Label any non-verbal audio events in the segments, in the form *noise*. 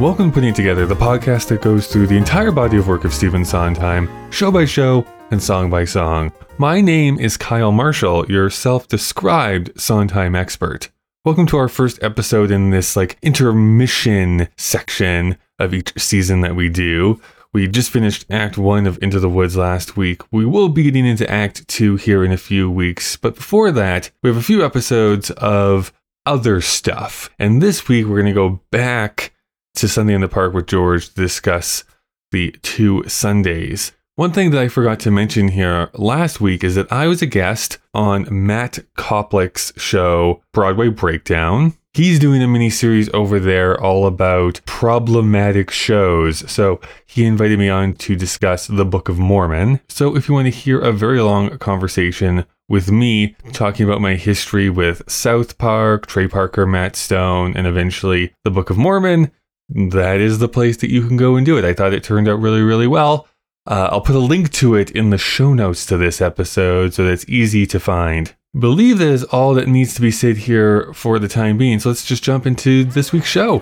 Welcome Putting Together, the podcast that goes through the entire body of work of Stephen Sondheim, show by show and song by song. My name is Kyle Marshall, your self described Sondheim expert. Welcome to our first episode in this like intermission section of each season that we do. We just finished Act 1 of Into the Woods last week. We will be getting into Act 2 here in a few weeks, but before that, we have a few episodes of other stuff. And this week, we're going to go back to Sunday in the Park with George to discuss the two Sundays. One thing that I forgot to mention here last week is that I was a guest on Matt Koplik's show, Broadway Breakdown. He's doing a mini series over there all about problematic shows. So he invited me on to discuss the Book of Mormon. So if you want to hear a very long conversation with me talking about my history with South Park, Trey Parker, Matt Stone, and eventually the Book of Mormon, that is the place that you can go and do it. I thought it turned out really, really well. Uh, I'll put a link to it in the show notes to this episode so that it's easy to find. Believe that is all that needs to be said here for the time being. So let's just jump into this week's show.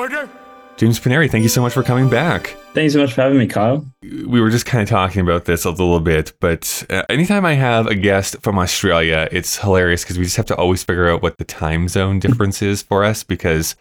Order? James Pinneri, thank you so much for coming back. Thanks so much for having me, Kyle. We were just kind of talking about this a little bit, but uh, anytime I have a guest from Australia, it's hilarious because we just have to always figure out what the time zone difference is for us because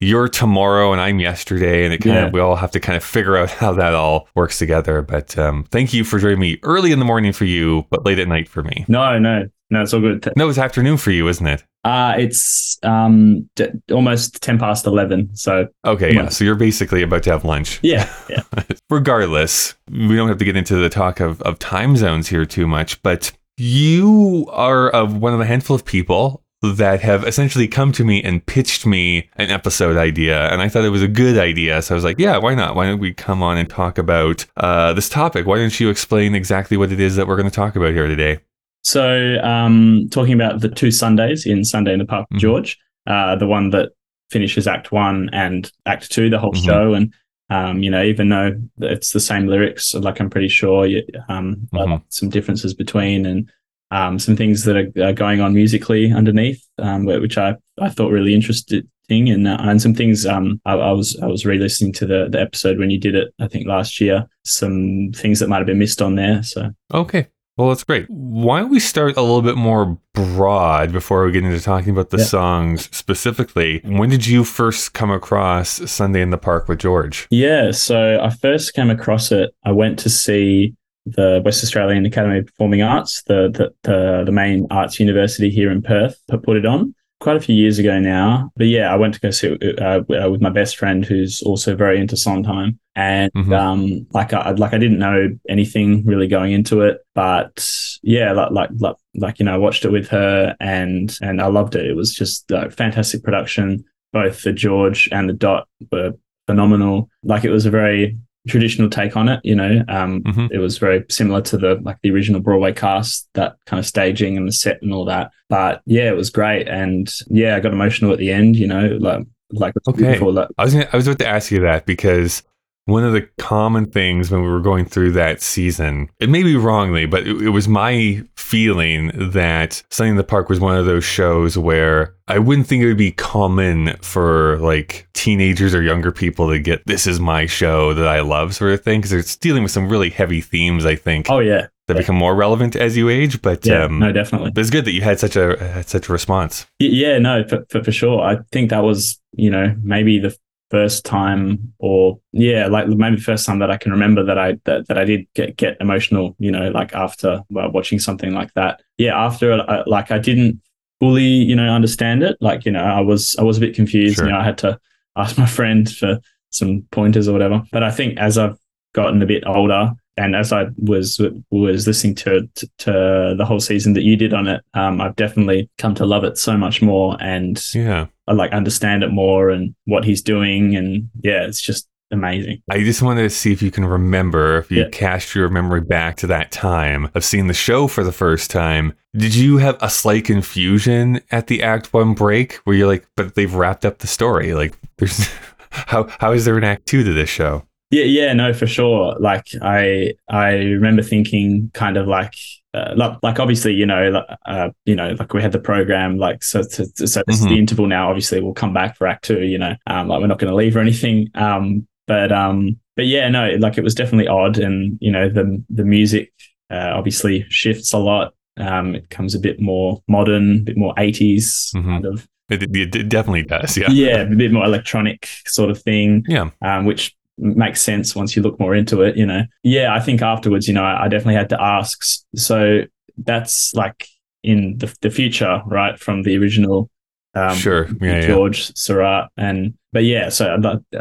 you're tomorrow and I'm yesterday, and it kind Yeah. of we all have to kind of figure out how that all works together. But um, thank you for joining me early in the morning for you, but late at night for me. No, no, no, it's all good. No, it's afternoon for you, isn't it? Uh, it's um d- almost 10 past 11. So, Okay, yeah. So you're basically about to have lunch. yeah, yeah. *laughs* regardless, we don't have to get into the talk of, of time zones here too much, but you are of one of the handful of people that have essentially come to me and pitched me an episode idea. And I thought it was a good idea. So I was like, yeah, why not? Why don't we come on and talk about uh, this topic? Why don't you explain exactly what it is that we're going to talk about here today? So, um, talking about the two Sundays in Sunday in the Park, Mhm. George, uh, the one that finishes Act One and Act Two, the whole Mhm. show, and um, you know, even though it's the same lyrics, like I'm pretty sure, you, um, Mhm. some differences between and um, some things that are, are going on musically underneath, um, which I, I thought really interesting, and uh, and some things um, I, I was I was re-listening to the the episode when you did it, I think last year, some things that might have been missed on there. So Okay. Well, that's great. Why don't we start a little bit more broad before we get into talking about the Yeah. songs specifically? When did you first come across Sunday in the Park with George? Yeah, so I first came across it. I went to see the West Australian Academy of Performing Arts, the the the, the main arts university here in Perth, put put it on quite a few years ago now. But yeah, I went to go see it uh, uh, with my best friend, who's also very into Sondheim, and Mhm. um, like I like I didn't know anything really going into it, but yeah, like like like, like you know, I watched it with her, and and I loved it. It was just uh, fantastic production. Both the George and the Dot were phenomenal. Like it was a very traditional take on it, you know. Um, Mhm. It was very similar to the like the original Broadway cast, that kind of staging and the set and all that. But yeah, it was great, and yeah, I got emotional at the end, you know, like like Okay. beautiful, like, I was gonna, I was about to ask you that because one of the common things when we were going through that season, it may be wrongly, but it, it was my feeling that Sunday in the Park was one of those shows where I wouldn't think it would be common for like teenagers or younger people to get this is my show that I love sort of thing because it's dealing with some really heavy themes. I think oh yeah, that become more relevant as you age. But yeah, um, no, definitely. but it's good that you had such a had such a response. Yeah, no, for, for, for sure. I think that was, you know, maybe the first time or yeah, like maybe the first time that I can remember that I that, that I did get get emotional, you know, like after well, watching something like that. Yeah, after it, I, like I didn't fully, you know, understand it. Like, you know, I was I was a bit confused, Sure. you know, I had to ask my friend for some pointers or whatever. But I think as I've gotten a bit older and as I was was listening to, to to the whole season that you did on it, um, I've definitely come to love it so much more, and Yeah. I like understand it more and what he's doing, and yeah, it's just amazing. I just wanted to see if you can remember, if you Yeah. cast your memory back to that time of seeing the show for the first time. Did you have a slight confusion at the Act One break where you're like, but they've wrapped up the story? Like, there's *laughs* how how is there an Act Two to this show? Yeah, yeah, no, for sure. Like I, I remember thinking kind of like, uh, like, like obviously, you know, like, uh, you know, like we had the program, like so, so, so this is Mhm. the interval now. Obviously, we'll come back for Act Two. You know, um, like we're not going to leave or anything. Um, but um, but yeah, no, like it was definitely odd, and you know, the the music uh, obviously shifts a lot. Um, it becomes a bit more modern, a bit more 80s Mhm. kind of. It, it definitely does. Yeah. Yeah, a bit more electronic sort of thing Yeah. um, which makes sense once you look more into it. You know, yeah, I think afterwards, you know, I, I definitely had to ask. So that's like in the the future, right, from the original. Um, Sure. Yeah. yeah. George Seurat and but yeah, so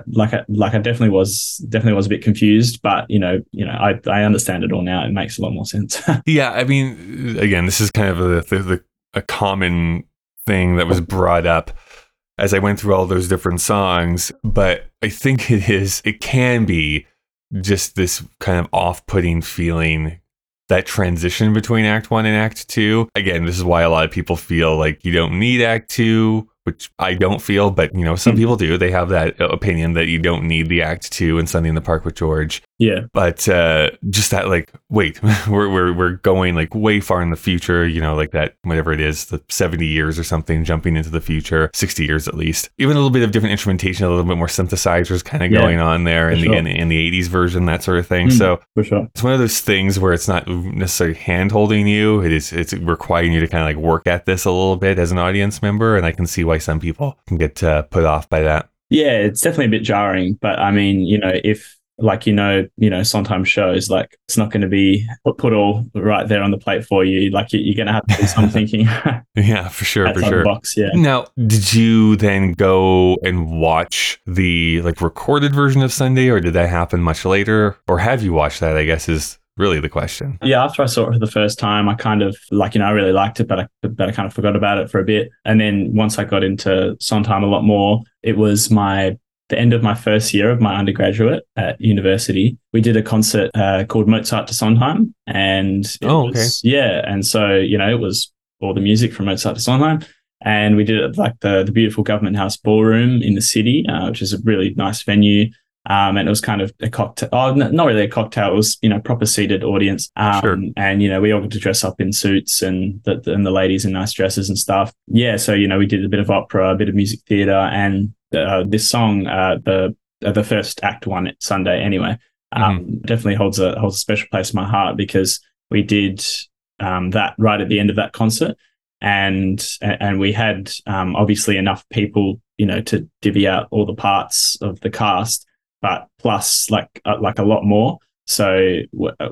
like I, like I definitely was definitely was a bit confused, but you know you know I I understand it all now. It makes a lot more sense. *laughs* Yeah, I mean, again, this is kind of a, the, the, a common thing that was brought up as I went through all those different songs, but I think it is, it can be just this kind of off putting feeling that transition between Act One and Act Two. Again, this is why a lot of people feel like you don't need Act Two. Which I don't feel, but you know, some Hmm. people do. They have that opinion that you don't need the Act Two and Sunday in the Park with George yeah, but uh just that like wait *laughs* we're, we're we're going like way far in the future you know like that whatever it is the 70 years or something jumping into the future 60 years at least even a little bit of different instrumentation a little bit more synthesizers kind of Yeah, going on there in for the sure. in, in the 80s version that sort of thing Mm. so for sure. it's one of those things where it's not necessarily hand holding you it is it's requiring you to kind of like work at this a little bit as an audience member and i can see why some people can get uh, put off by that Yeah, it's definitely a bit jarring, but I mean, you know, if like you know, you know, Sondheim shows like it's not going to be put, all right there on the plate for you. Like you, you're going to have to do some *laughs* thinking *laughs* yeah for sure for sure box. Yeah. Now, did you then go and watch the like recorded version of Sunday, or did that happen much later? Or have you watched that? I guess is really the question. Yeah, after I saw it for the first time, I kind of like you know I really liked it, but I but I kind of forgot about it for a bit. And then once I got into Sondheim a lot more, it was my the end of my first year of my undergraduate at university. We did a concert uh, called Mozart to Sondheim, and Oh, okay. was- yeah, and so you know it was all the music from Mozart to Sondheim. And we did it at like the, the beautiful Government House Ballroom in the city, uh, which is a really nice venue. Um, and it was kind of a cocktail. Oh, not really a cocktail. It was you know proper seated audience. Um, Sure. And you know we all got to dress up in suits and the, and the ladies in nice dresses and stuff. Yeah. So you know we did a bit of opera, a bit of music theater, and uh, this song, uh, the uh, the first act one at Sunday anyway, um, definitely holds a holds a special place in my heart because we did um, that right at the end of that concert, and and we had um, obviously enough people, you know, to divvy out all the parts of the cast, but plus like uh, like a lot more. So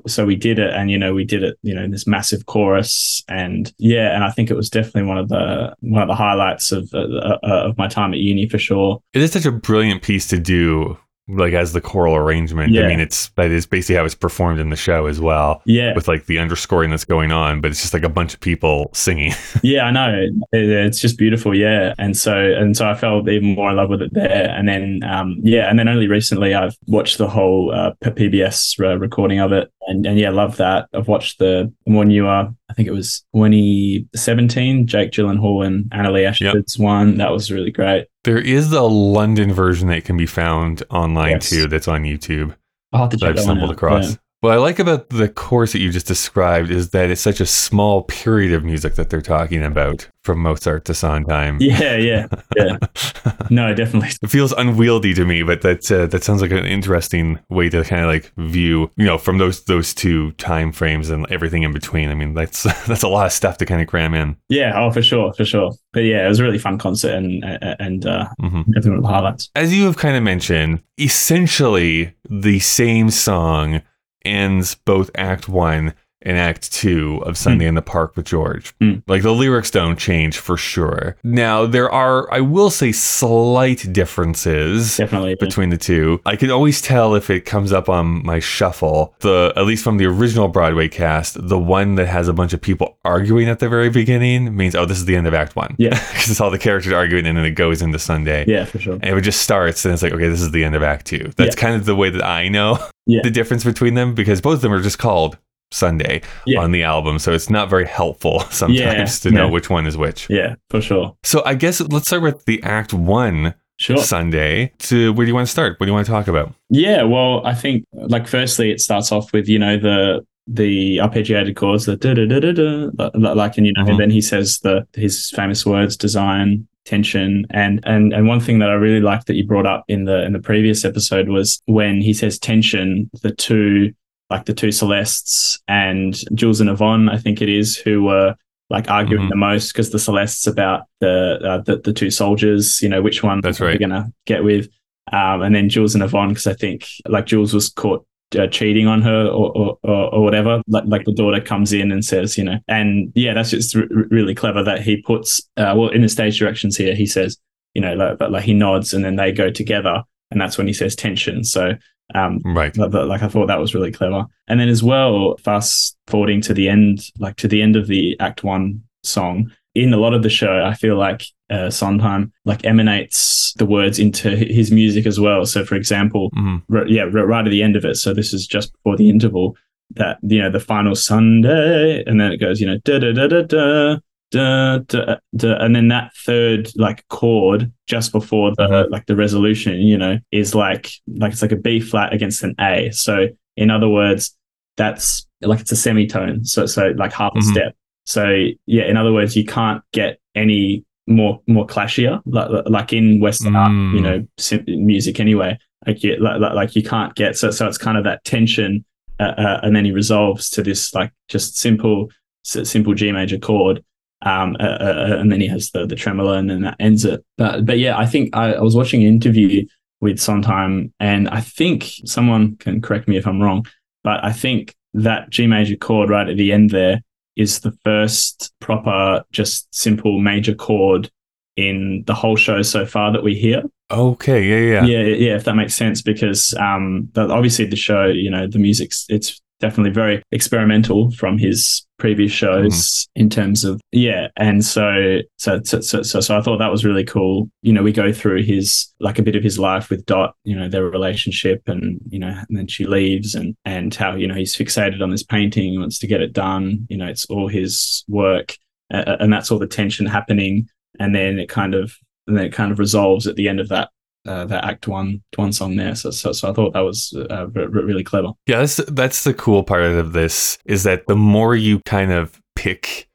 so we did it, and you know we did it, you know, in this massive chorus, and yeah, and I think it was definitely one of the one of the highlights of uh, uh, of my time at uni for sure. It is such a brilliant piece to do, like as the choral arrangement. I mean, it's that is basically how it's performed in the show as well, Yeah, with like the underscoring that's going on. But it's just like a bunch of people singing. *laughs* yeah, I know. It- it's just beautiful, yeah. And so and so I fell even more in love with it there. And then um, yeah, and then only recently I've watched the whole uh, PBS uh, recording of it, and and yeah, love that. I've watched the more newer. I think it was 2017. Jake Gyllenhaal and Annaleigh Ashford's one. That was really great. there is the London version that can be found online Yes. too. That's on YouTube. I'll have to check I've stumbled across. Yeah. What I like about the course that you just described is that it's such a small period of music that they're talking about from Mozart to Sondheim. *laughs* Yeah, yeah, yeah. *laughs* No, definitely. It feels unwieldy to me, but that uh, that sounds like an interesting way to kind of like view, you know, from those those two time frames and everything in between. I mean, that's *laughs* that's a lot of stuff to kind of cram in. Yeah, oh, for sure, for sure. But yeah, it was a really fun concert and and uh, hmm definitely one of the highlights. As you have kind of mentioned, essentially the same song ends both Act One and Act Two of Sunday in the Park with George. Mm. Like the lyrics don't change for sure. Now there are, I will say, slight differences Definitely. between the two. I can always tell if it comes up on my shuffle. The at least from the original Broadway cast, the one that has a bunch of people arguing at the very beginning means oh, this is the end of Act One. Yeah. *laughs* because it's all the characters arguing, and then it goes into Sunday. Yeah, for sure. And it just starts, and it's like, okay, this is the end of Act Two. That's Yeah. kind of the way that I know Yeah. the difference between them because both of them are just called Sunday Yeah. on the album, so it's not very helpful *laughs* sometimes Yeah. to know which one is which. Yeah, for sure. So I guess let's start with the Act One Sure. Sunday. To where do you want to start? What do you want to talk about? Yeah, well, I think like firstly it starts off with you know the the arpeggiated chords, the da da da da da, like and you know, Mhm. and then he says the his famous words, design, tension, and and and one thing that I really liked that you brought up in the in the previous episode was when he says tension, the two like the two Celestes and Jules and Yvonne, I think it is, who were like arguing Mhm. the most because the Celestes about the, uh, the the two soldiers, you know, which one That's they're gonna get with. Um, and then Jules and Yvonne because I think like Jules was caught uh, cheating on her or, or, or, or whatever. Like like the daughter comes in and says, you know, and yeah, that's just r- really clever that he puts uh, well in the stage directions here. He says, you know, like, but like he nods and then they go together, and that's when he says tension. So um, Right. like I thought that was really clever. And then as well, fast forwarding to the end, like to the end of the Act One song. In a lot of the show, I feel like uh, Sondheim like emanates the words into his music as well. So, for example, Mhm. r- yeah, r- right at the end of it. So this is just before the interval. That you know the final Sunday, and then it goes, you know, da da da da da. Da, da, da, and then that third like chord just before the Mhm. like the resolution you know is like like it's like a b flat against an a so in other words that's like it's a semitone so so like half a Mhm. step so yeah in other words you can't get any more more clashier like like in western art Mm. you know sim- music anyway like you like, like- you can't get so so it's kind of that tension uh, uh, and then he resolves to this like just simple simple G major chord um, uh, uh, and then he has the the tremolo and then that ends it but but yeah I think I, I was watching an interview with Sondheim and I think someone can correct me if I'm wrong but I think that G major chord right at the end there is the first proper just simple major chord in the whole show so far that we hear Okay. Yeah. Yeah. yeah, yeah, if that makes sense, because um, obviously the show, you know, the music's it's definitely very experimental from his previous shows in terms of yeah, and so so so so so, so I thought that was really cool. You know, we go through his like a bit of his life with Dot, you know, their relationship, and you know, and then she leaves, and and how you know he's fixated on this painting, he wants to get it done. You know, it's all his work, uh, and that's all the tension happening, and then it kind of and then it kind of resolves at the end of that uh, that act one one song there. So so, so I thought that was uh, re- re- really clever. Yeah, that's that's the cool part of this is that the more you kind of pick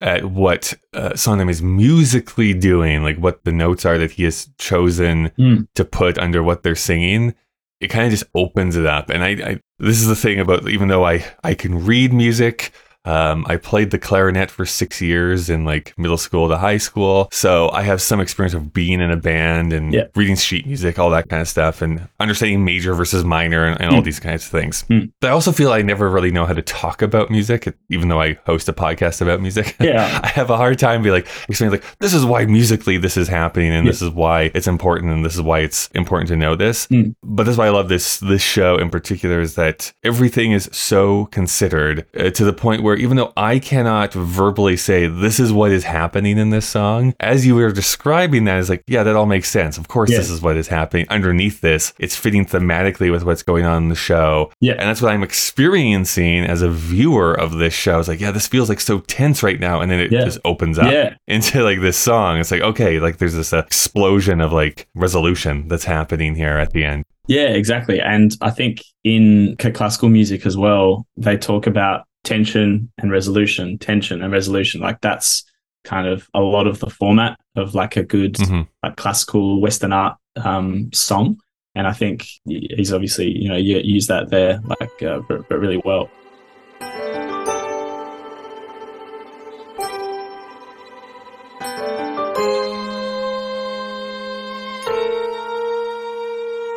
at what uh, Sondheim is musically doing, like what the notes are that he has chosen Mm. to put under what they're singing, it kind of just opens it up. And I, I this is the thing about even though I I can read music. Um, I played the clarinet for six years in like middle school to high school. So I have some experience of being in a band and Yeah. reading sheet music, all that kind of stuff, and understanding major versus minor and, and all Mm. these kinds of things. Mm. But I also feel I never really know how to talk about music, even though I host a podcast about music. *laughs* Yeah. I have a hard time be like explaining like this is why musically this is happening and Yeah. this is why it's important and this is why it's important to know this. Mm. But that's why I love this this show in particular is that everything is so considered uh, to the point where even though I cannot verbally say this is what is happening in this song, as you were describing that is like yeah that all makes sense. Of course Yeah. this is what is happening underneath this. It's fitting thematically with what's going on in the show. Yeah. And that's what I'm experiencing as a viewer of this show. It's like yeah this feels like so tense right now and then it Yeah. just opens up Yeah, into like this song. It's like, okay, like there's this uh, explosion of like resolution that's happening here at the end. yeah, exactly. And I think in classical music as well, they talk about tension and resolution, tension and resolution. Like that's kind of a lot of the format of like a good Mhm. like classical Western art um, song. And I think he's obviously you know you use that there like uh, but really well.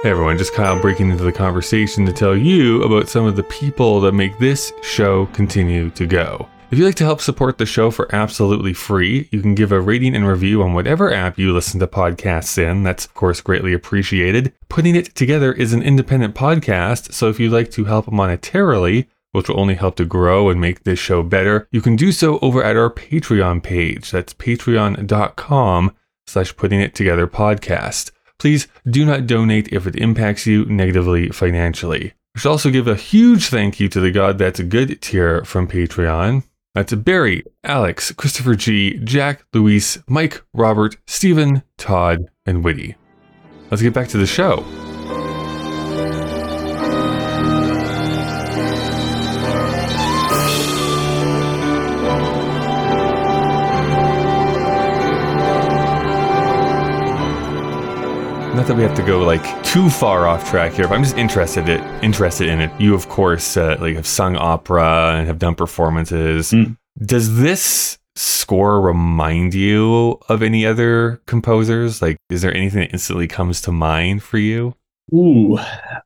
Hey everyone, just Kyle breaking into the conversation to tell you about some of the people that make this show continue to go. If you'd like to help support the show for absolutely free, you can give a rating and review on whatever app you listen to podcasts in. That's, of course, greatly appreciated. Putting it together is an independent podcast, so if you'd like to help monetarily, which will only help to grow and make this show better, you can do so over at our Patreon page. That's patreon.com slash putting it together podcast. Please do not donate if it impacts you negatively financially. I should also give a huge thank you to the God That's Good tier from Patreon. That's Barry, Alex, Christopher G, Jack, Luis, Mike, Robert, Stephen, Todd, and Witty. Let's get back to the show. Not that we have to go like too far off track here, but I'm just interested it interested in it. You, of course, uh, like have sung opera and have done performances. Mm. Does this score remind you of any other composers? Like, is there anything that instantly comes to mind for you? Ooh,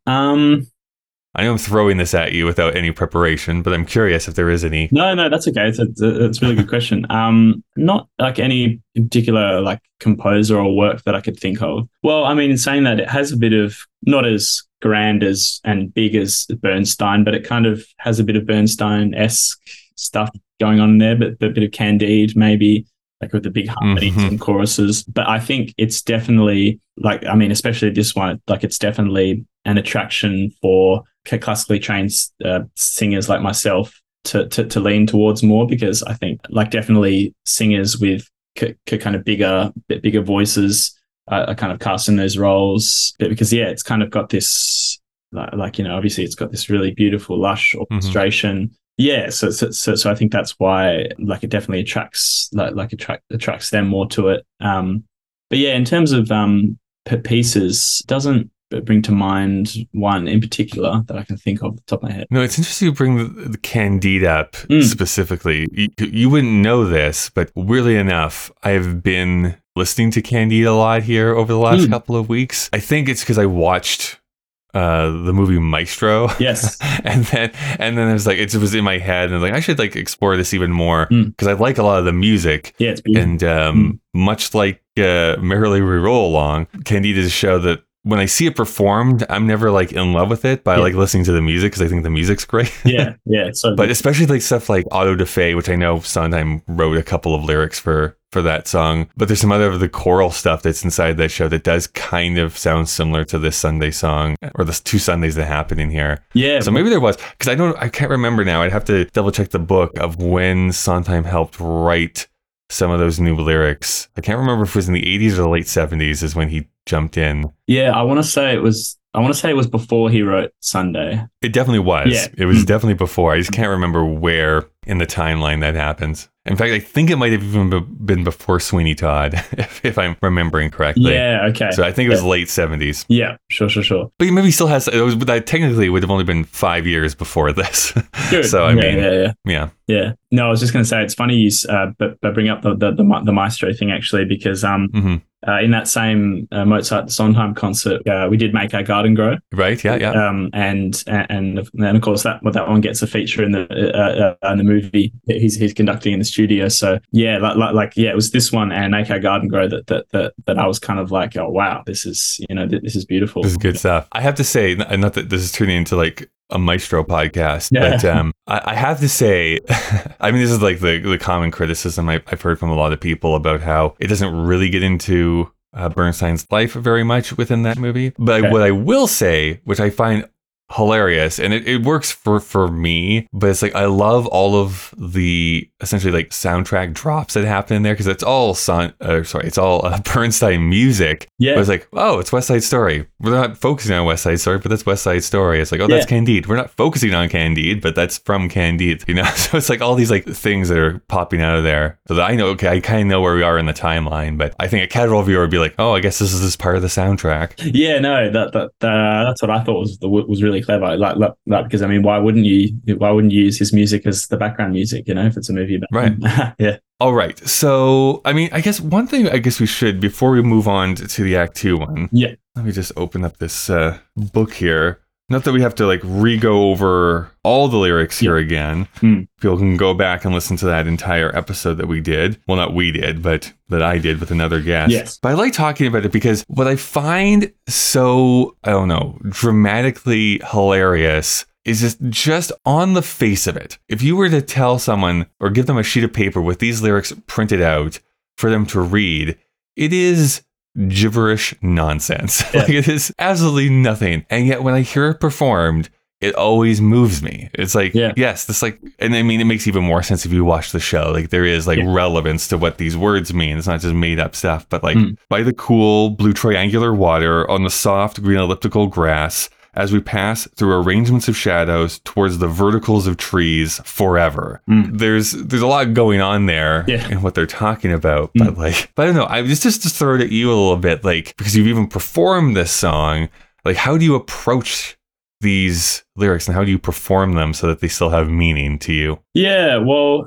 um, I know I'm throwing this at you without any preparation, but I'm curious if there is any. no, no, that's okay. It's a, it's a, really good question. Um, not like any particular like composer or work that I could think of. Well, I mean, in saying that, it has a bit of not as grand as and big as Bernstein, but it kind of has a bit of Bernstein esque stuff going on there, but, but a bit of Candide maybe. Like with the big harmonies Mhm. and choruses, but I think it's definitely like I mean, especially this one, like it's definitely an attraction for classically trained uh, singers like myself to, to to lean towards more because I think like definitely singers with c- c- kind of bigger bit bigger voices uh, are kind of cast in those roles. But because yeah it's kind of got this like, like you know obviously it's got this really beautiful lush orchestration. Yeah so, so so so I think that's why like it definitely attracts like like attract attracts them more to it. Um but yeah in terms of um pieces doesn't bring to mind one in particular that I can think of the top of my head No, it's interesting you bring the, the Candide up Mm. specifically. You, you wouldn't know this, but weirdly enough, I've been listening to Candide a lot here over the last Mm. couple of weeks. I think it's because I watched uh, the movie Maestro. Yes. *laughs* and then and then it was like it was in my head and like I should like explore this even more Mm. because I like a lot of the music yeah it's and um, much like uh, Merrily We Roll Along, Candide is a show that when I see it performed, I'm never like in love with it, but I like listening to the music because I think the music's great. *laughs* yeah yeah so *laughs* but especially like stuff like Auto da Fe, which I know Sondheim wrote a couple of lyrics for for that song. But there's some other of the choral stuff that's inside that show that does kind of sound similar to this Sunday song or the two Sundays that happen in here. yeah So maybe there was because I don't I can't remember now. I'd have to double check the book of when Sondheim helped write some of those new lyrics. I can't remember if it was in the 80s or the late 70s is when he jumped in. Yeah, I want to say it was. I want to say it was before he wrote Sunday. It definitely was. Yeah. It was mm. definitely before. I just can't remember where in the timeline that happens. In fact, I think it might have even be- been before Sweeney Todd, *laughs* if, if I'm remembering correctly. Yeah. Okay. So I think it was late 70s. yeah. Sure. Sure. Sure. But maybe still has, it was, that technically would have only been five years before this. *laughs* Good. so, I yeah, mean, Yeah. Yeah. yeah. Yeah. No, I was just going to say it's funny you uh, but, but bring up the, the the the maestro thing actually because um hmm uh, in that same uh, Mozart Sondheim concert uh, we did make our garden grow Right? Yeah, yeah. um and and and of course that that one gets a feature in the uh, uh, in the movie that he's he's conducting in the studio so yeah like, like like yeah it was this one and make our garden grow that that that, that I was kind of like oh wow this is you know th- this is beautiful This is good stuff. I have to say, not that this is turning into like a maestro podcast, Yeah. but um, *laughs* I, I have to say, *laughs* I mean, this is like the the common criticism I, I've heard from a lot of people about how it doesn't really get into uh, Bernstein's life very much within that movie. But Okay. what I will say, which I find hilarious and it, it works for for me but it's like i love all of the essentially like soundtrack drops that happen in there because it's all son uh, sorry it's all uh, *laughs* bernstein music yeah but it's like, oh, it's West Side Story. We're not focusing on West Side Story, but that's West Side Story. It's like, oh, that's Yeah. Candide. We're not focusing on Candide, but that's from Candide. You know, *laughs* so it's like all these like things that are popping out of there. So that I know, okay, I kind of know where we are in the timeline, but I think a casual viewer would be like, oh, I guess this is this part of the soundtrack. Yeah, no, that that uh, that's what I thought was the was really really clever. Like, like, like, because I mean, why wouldn't you? Why wouldn't you use his music as the background music? You know, if it's a movie about Right. *laughs* yeah. All right. So, I mean, I guess one thing I guess we should before we move on to, the Act Two one. Yeah. Let me just open up this uh, book here. Not that we have to like re-go over all the lyrics here again. Hmm. People can go back and listen to that entire episode that we did. Well, not we did, but that I did with another guest. Yes. But I like talking about it because what I find so I don't know dramatically hilarious is just just on the face of it. If you were to tell someone or give them a sheet of paper with these lyrics printed out for them to read, it is gibberish nonsense. *laughs* Yeah. like it is absolutely nothing. And yet when I hear it performed, it always moves me. It's like, Yeah. yes, this like, and I mean, it makes even more sense if you watch the show. Like there is like Yeah. relevance to what these words mean. It's not just made up stuff, but like Mm. by the cool blue triangular water on the soft green elliptical grass as we pass through arrangements of shadows towards the verticals of trees forever. Mm. There's there's a lot going on there Yeah. Mm. in what they're talking about, but like, but I don't know. I just just to throw it at you a little bit, like because you've even performed this song. Like, how do you approach these lyrics and how do you perform them so that they still have meaning to you? Yeah, well,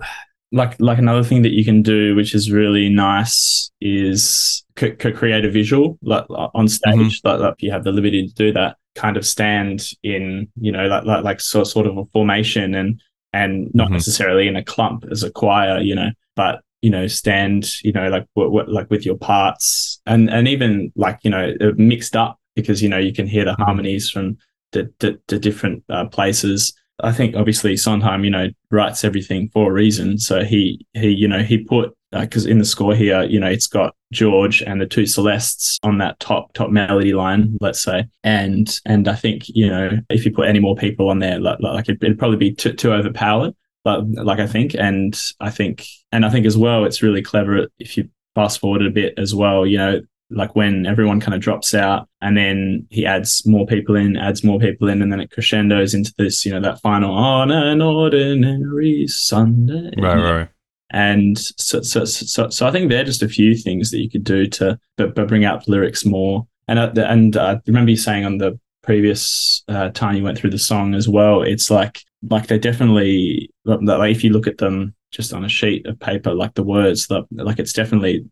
like like another thing that you can do, which is really nice, is c- c- create a visual like on stage. Like, like you have the liberty to do that. Kind of stand in, you know, like like like sort sort of a formation and and not Mhm. necessarily in a clump as a choir, you know, but you know, stand, you know, like w- w- like with your parts and and even like you know uh, mixed up because you know you can hear the Mhm. harmonies from the the, the different uh, places. I think obviously Sondheim, you know, writes everything for a reason. So he he you know he put Uh, because in the score here, you know, it's got George and the two Celestes on that top top melody line, let's say, and and I think you know if you put any more people on there, like, like it'd, it'd probably be too, too overpowered. But like I think, and I think, and I think as well, it's really clever if you fast forward a bit as well. You know, like when everyone kind of drops out and then he adds more people in, adds more people in, and then it crescendos into this, you know, that final on an ordinary Sunday. Right, right. And so, so, so, so I think they're just a few things that you could do to but, but bring out the lyrics more. And uh, the- and uh, I remember you saying on the previous uh, time you went through the song as well. It's like like they definitely like if you look at them just on a sheet of paper, like the words, like, like it's definitely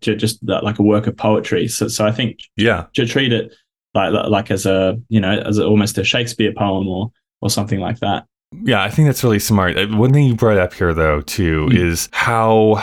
just like a work of poetry. So so I think Yeah. to treat it like like as a you know as a, almost a Shakespeare poem or or something like that. Yeah, I think that's really smart. Uh, One thing you brought up here, though, too, Mm. is how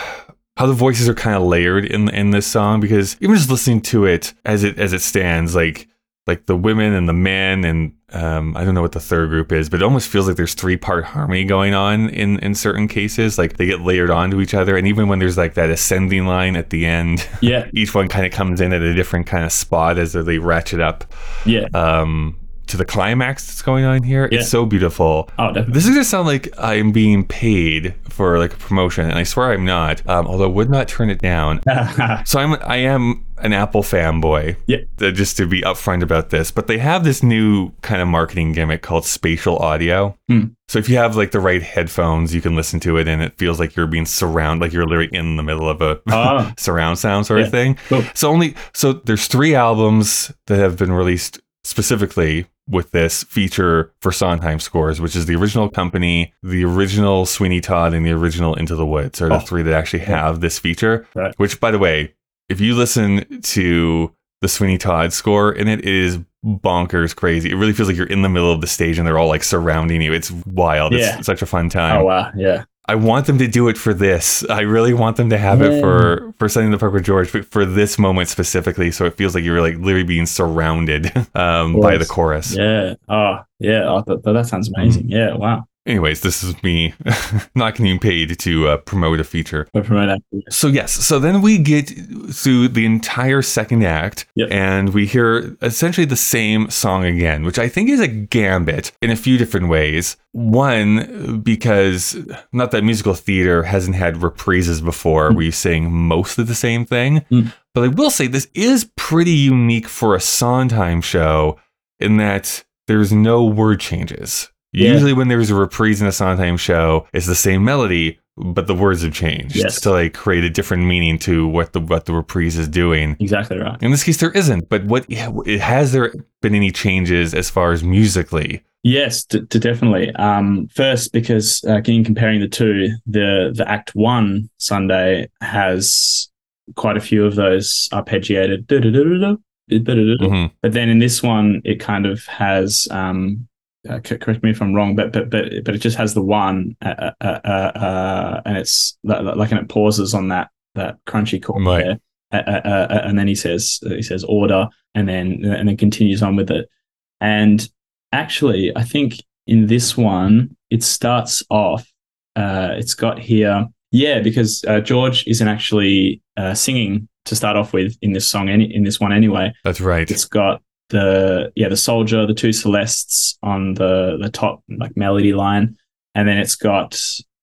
how the voices are kind of layered in in this song. Because even just listening to it as it as it stands, like like the women and the men, and um, I don't know what the third group is, but it almost feels like there's three part harmony going on in in certain cases. Like they get layered onto each other, and even when there's like that ascending line at the end, Yeah, *laughs* each one kind of comes in at a different kind of spot as they ratchet up yeah. um, to the climax that's going on here. Yeah. It's so beautiful. Oh, definitely. This is gonna sound like I'm being paid for like a promotion, and I swear I'm not. Um, although would not turn it down. *laughs* So I'm I am an Apple fanboy. Yeah. uh, Just to be upfront about this, but they have this new kind of marketing gimmick called spatial audio. Hmm. So if you have like the right headphones, you can listen to it, and it feels like you're being surrounded, like you're literally in the middle of a Ah. *laughs* surround sound sort of thing. Cool. So only so there's three albums that have been released specifically with this feature for Sondheim scores, which is the original company, the original Sweeney Todd, and the original Into the Woods are the Oh. three that actually have this feature. Right. Which, by the way, if you listen to the Sweeney Todd score in it, it is bonkers crazy. It really feels like you're in the middle of the stage and they're all like surrounding you. It's wild. Yeah. It's such a fun oh, time. oh wow, yeah. I want them to do it for this. I really want them to have it for for in the Park with George, but for this moment specifically, so it feels like you're like literally being surrounded *laughs* um, by the chorus. Yeah. Oh, yeah. Oh, that, that sounds amazing. Mm. Yeah. Wow. Anyways, this is me *laughs* not getting paid to uh, promote a feature. Promote. So yes, so then we get through the entire second act, Yep. and we hear essentially the same song again, which I think is a gambit in a few different ways. One, because not that musical theater hasn't had reprises before, Mm. where you sing most of the same thing, Mm. but I will say this is pretty unique for a Sondheim show in that there's no word changes. Yeah. Usually, when there's a reprise in a Sondheim show, it's the same melody, but the words have changed Yes. to like create a different meaning to what the what the reprise is doing. Exactly right. In this case, there isn't. But what it has there been any changes as far as musically? Yes, d- d- definitely. Um, first, because uh, in comparing the two, the the Act One Sunday has quite a few of those arpeggiated. Mhm. but then in this one, it kind of has. Um, uh, correct me if I'm wrong, but but but but it just has the one, uh, uh, uh, uh, and it's li- li- like and it pauses on that that crunchy chord Right. there, uh, uh, uh, uh, and then he says he says order, and then and then continues on with it, and actually, I think in this one it starts off. Uh, it's got here, yeah, because uh, George isn't actually uh, singing to start off with in this song, any in this one anyway. That's right. It's got the yeah the soldier, the two celestes on the the top like melody line, and then it's got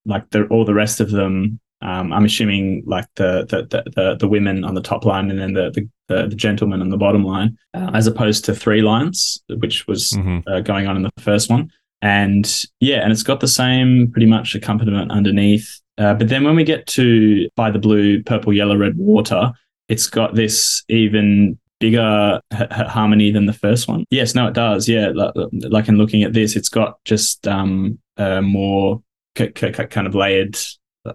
like the all the rest of them. Um, I'm assuming like the the, the the the women on the top line, and then the the, the, the gentleman on the bottom line, uh, as opposed to three lines, which was hmm uh, going on in the first one. And yeah, and it's got the same pretty much accompaniment underneath. Uh, but then when we get to by the blue, purple, yellow, red water, it's got this even bigger h- harmony than the first one. Yes, no, it does. Yeah, like, like in looking at this, it's got just um, uh, more c- c- kind of layered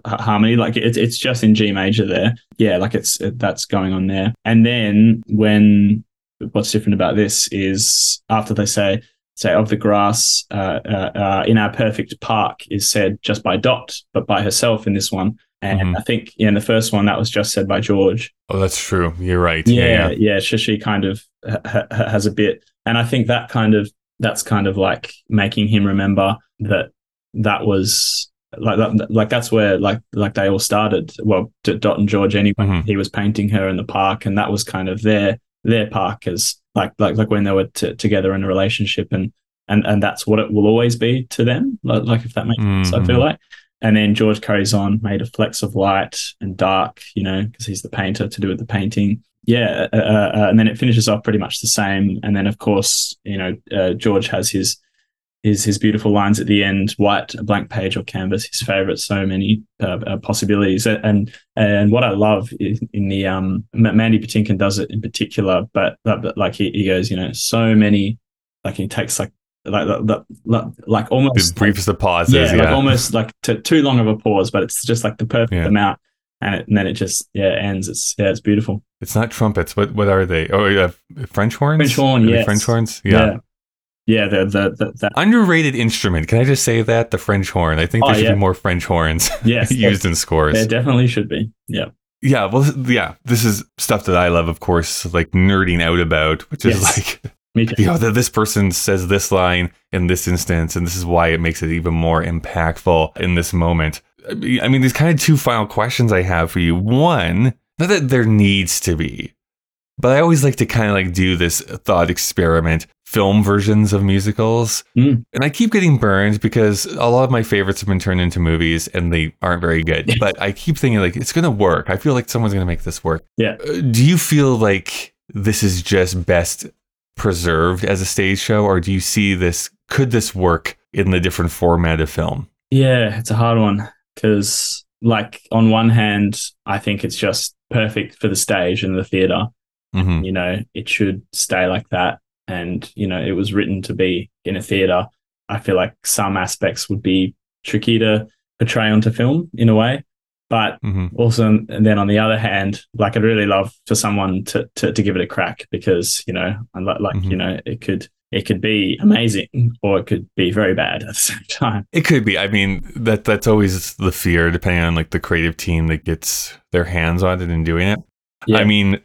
harmony. Like it's it's just in G major there. Yeah, like it's that's going on there. And then when what's different about this is after they say say of the grass uh, uh, uh, in our perfect park is said just by Dot, but by herself in this one. And Mhm. I think yeah, in the first one that was just said by George. Oh, that's true. You're right. Yeah, yeah. So she kind of ha- ha- has a bit, and I think that kind of that's kind of like making him remember that that was like that, like that's where like like they all started. Well, D- Dot and George anyway. Mhm. He was painting her in the park, and that was kind of their their park as like like like when they were t- together in a relationship, and and and that's what it will always be to them. Like, like if that makes sense, I feel Mhm. like. And then George carries on, made of flecks of light and dark, you know, because he's the painter to do with the painting. Yeah, uh, uh, uh, and then it finishes off pretty much the same. And then, of course, you know, uh, George has his his his beautiful lines at the end, white, a blank page or canvas, his favorite. So many uh, uh, possibilities, and and what I love in, in the um, Mandy Patinkin does it in particular, but, but, but like he, he goes, you know, so many, like he takes like like like, like, like The almost briefest of pauses. yeah, Yeah. like almost like t- too long of a pause, but it's just like the perfect Yeah. amount, and, it, and then it just yeah ends. It's yeah, it's beautiful. It's not trumpets. What what are they? Oh, yeah, French horns. French horn, yes. French horns. Yeah. yeah, yeah. The the, the, the Underrated instrument. Can I just say that the French horn? I think there Oh, should yeah. be more French horns *laughs* yes, used in scores. there definitely should be. Yeah, Yeah, well, yeah, this is stuff that I love, of course, like nerding out about, which is Yes. like, *laughs* you know, that this person says this line in this instance, and this is why it makes it even more impactful in this moment. I mean, I mean, there's kind of two final questions I have for you. One, not that there needs to be, but I always like to kind of like do this thought experiment film versions of musicals. Mm. And I keep getting burned because a lot of my favorites have been turned into movies and they aren't very good. *laughs* but I keep thinking like it's going to work. I feel like someone's going to make this work. Yeah. Uh, Do you feel like this is just best preserved as a stage show or do you see this could this work in the different format of film? Yeah, it's a hard one because, like, on one hand, I think it's just perfect for the stage and the theater. Mhm. You know, it should stay like that. And, you know, it was written to be in a theater. I feel like some aspects would be tricky to portray onto film in a way. But Mhm. also, and then on the other hand, like I'd really love for someone to, to, to give it a crack because, you know, like, like Mhm. you know, it could, it could be amazing or it could be very bad at the *laughs* same time. It could be. I mean, that that's always the fear depending on like the creative team that gets their hands on it and doing it. Yeah. I mean,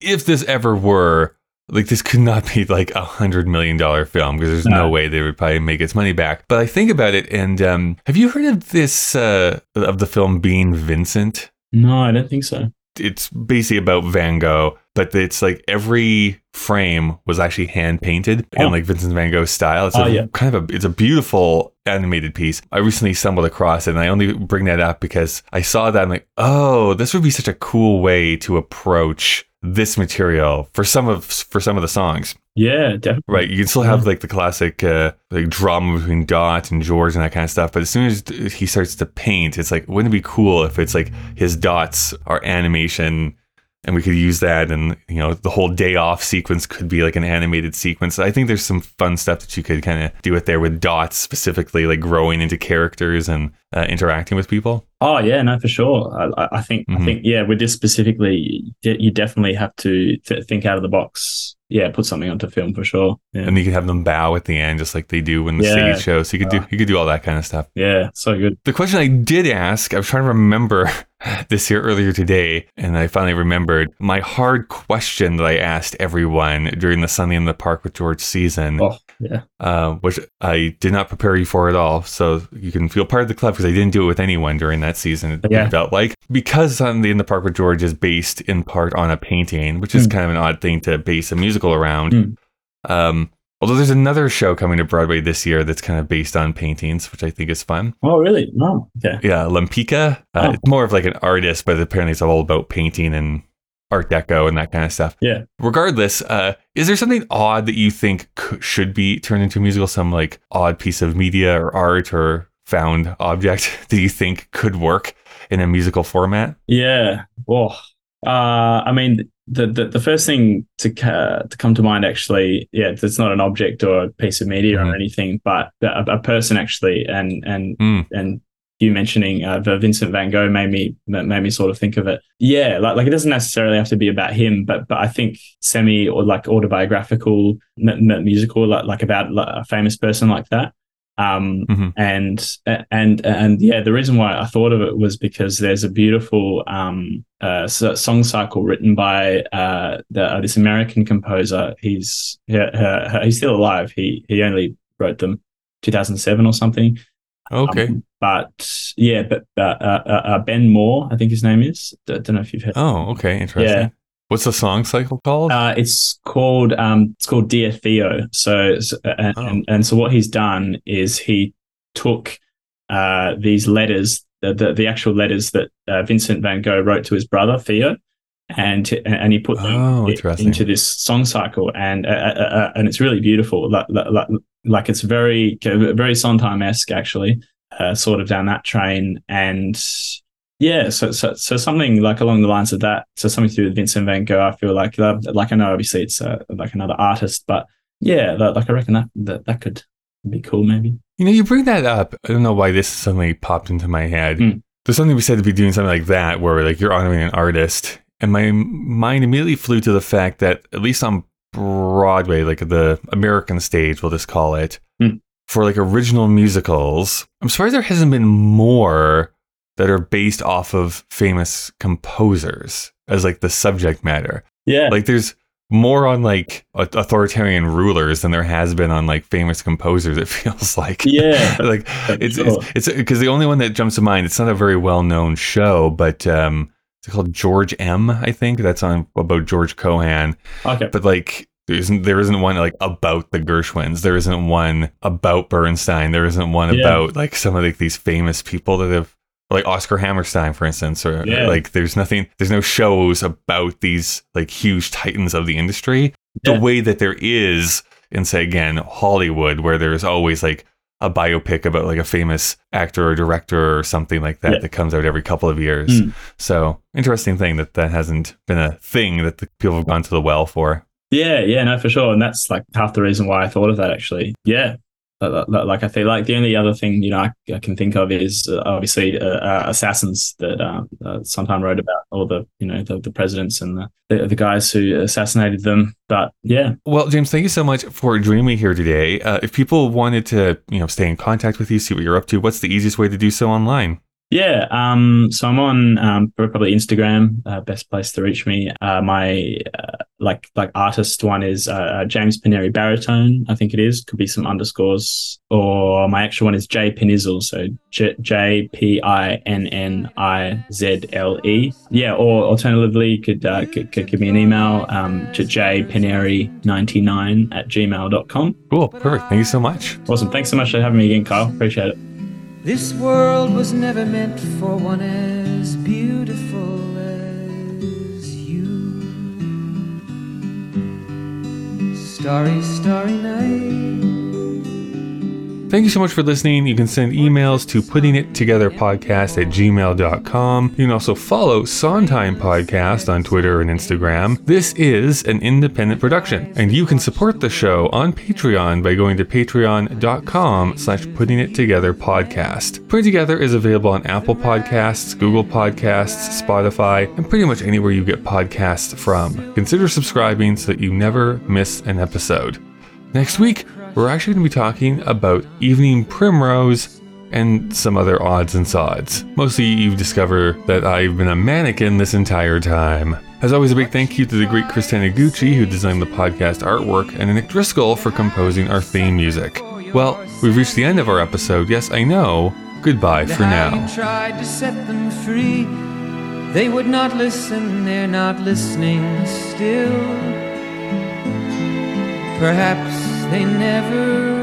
if this ever were like this could not be like a hundred million dollar film because there's no No. way they would probably make its money back. But I think about it, and um, have you heard of this uh, of the film Being Vincent? No, I don't think so. It's basically about Van Gogh, but it's like every frame was actually hand painted Oh. in like Vincent Van Gogh style. It's Oh, a yeah. kind of a it's a beautiful animated piece. I recently stumbled across it, and I only bring that up because I saw that. I'm like, oh, this would be such a cool way to approach this material for some of for some of the songs. Yeah, definitely. Right, you can still have like the classic uh, like drama between Dot and George and that kind of stuff. But as soon as he starts to paint, it's like, wouldn't it be cool if it's like his dots are animation and we could use that and you know the whole day off sequence could be like an animated sequence i think there's some fun stuff that you could kind of do it there with dots specifically like growing into characters and uh, interacting with people Oh yeah, no, for sure. I, I- think Mhm. I think yeah, with this specifically, you definitely have to th- think out of the box. Yeah, put something onto film for sure. Yeah, and you can have them bow at the end just like they do when the Yeah. stage show so you could do you could do all that kind of stuff yeah, so good. the question i did ask i was trying to remember *laughs* *sighs* this year earlier today and i finally remembered my hard question that i asked everyone during the sunday in the park with george season Oh yeah, uh, which I did not prepare you for at all. So you can feel part of the club because I didn't do it with anyone during that season. It felt like because Sunday in the Park with George is based in part on a painting, which is Mm. kind of an odd thing to base a musical around. Mm. Um, although there's another show coming to Broadway this year that's kind of based on paintings, which I think is fun. oh really? No, okay. Yeah, Lempicka. Uh, Oh. It's more of like an artist, but apparently it's all about painting and Art Deco and that kind of stuff. Yeah. Regardless, uh, is there something odd that you think c- should be turned into a musical? Some like odd piece of media or art or found object *laughs* that you think could work in a musical format? Yeah. Oh, uh, I mean, the, the the first thing to ca- to come to mind actually, yeah, it's not an object or a piece of media Mhm. or anything, but a, a person actually, and and Mm. and you mentioning uh, Vincent Van Gogh made me made me sort of think of it. Yeah, like like it doesn't necessarily have to be about him, but but I think semi or like autobiographical m- m- musical, like like about like, a famous person like that. Um, Mhm. and and and yeah, the reason why I thought of it was because there's a beautiful um, uh, song cycle written by uh, the, uh, this American composer. He's uh, he's still alive. He he only wrote them 2007 or something. Okay. Um, but yeah, but uh, uh, uh, Ben Moore, I think his name is. I don't know if you've heard. oh, okay. Interesting. Yeah. What's the song cycle called? Uh, it's called um, it's called Dear Theo. So, so and, Oh. and and so what he's done is he took uh, these letters, the, the the actual letters that uh, Vincent Van Gogh wrote to his brother Theo, and and he put them Oh, into this song cycle, and uh, uh, uh, and it's really beautiful. Like like, like it's very very Sondheim esque actually, uh, sort of down that train, and yeah, so, so so something like along the lines of that. So something to do with Vincent Van Gogh. I feel like like I know obviously it's uh, like another artist, but yeah, that, like I reckon that, that that could be cool maybe. You know, you bring that up. I don't know why this suddenly popped into my head. Mm. There's something we said to be doing something like that, where like you're honoring an artist, and my mind immediately flew to the fact that at least on Broadway, like the American stage, we'll just call it, Mm. for like original musicals, I'm surprised there hasn't been more that are based off of famous composers as like the subject matter. Yeah, Like there's more on like authoritarian rulers than there has been on like famous composers. It *laughs* feels like yeah, *laughs* like it's sure. it's because the only one that jumps to mind. It's not a very well known show, but um, it's called George M. I think that's on about George Cohan. okay, But like there isn't there isn't one like about the Gershwins. There isn't one about Bernstein. There isn't one Yeah. about like some of like these famous people that have like Oscar Hammerstein, for instance, or Yeah. like there's nothing. There's no shows about these like huge titans of the industry. Yeah. The way that there is in say again Hollywood, where there's always like a biopic about like a famous actor or director or something like that Yeah. that comes out every couple of years. Mm. So interesting thing that that hasn't been a thing that the people have gone to the well for. yeah, yeah, no, for sure, and that's like half the reason why I thought of that actually. Yeah. Like- Like like I feel like the only other thing you know I, I can think of is uh, obviously uh, uh, assassins that uh, uh, Sondheim wrote about all the you know the, the presidents and the, the the guys who assassinated them. But yeah, Well, James, thank you so much for joining me here today. Uh, if people wanted to, you know, stay in contact with you, see what you're up to, what's the easiest way to do so online? Yeah, um, so I'm on um, probably Instagram, uh, best place to reach me. Uh, my uh, like like artist one is uh, James Pinneri Baritone, I think it is. Could be some underscores, or my actual one is J Pinnizle, so J J P I N N I Z L E. Yeah, or alternatively, you could, uh, could could give me an email um, to jpineri99 at gmail.com. Cool, perfect. Thank you so much. Awesome. Thanks so much for having me again, Kyle. Appreciate it. This world was never meant for one as beautiful as you. starry, starry night. Thank you so much for listening. You can send emails to puttingittogetherpodcast at gmail.com. You can also follow Sondheim Podcast on Twitter and Instagram. This is an independent production, and you can support the show on Patreon by going to patreon.com slash putting it together podcast. Putting Together is available on Apple Podcasts, Google Podcasts, Spotify, and pretty much anywhere you get podcasts from. Consider subscribing so that you never miss an episode. Next week, we're actually going to be talking about Evening Primrose and some other odds and sods. Mostly, you've discovered that I've been a mannequin this entire time. As always, a big thank you to the great Chris Taniguchi, who designed the podcast artwork, and Nick Driscoll for composing our theme music. Well, we've reached the end of our episode. Yes, I know. Goodbye for now. Tried to set them free, they would not listen, they're not listening still. Perhaps they never.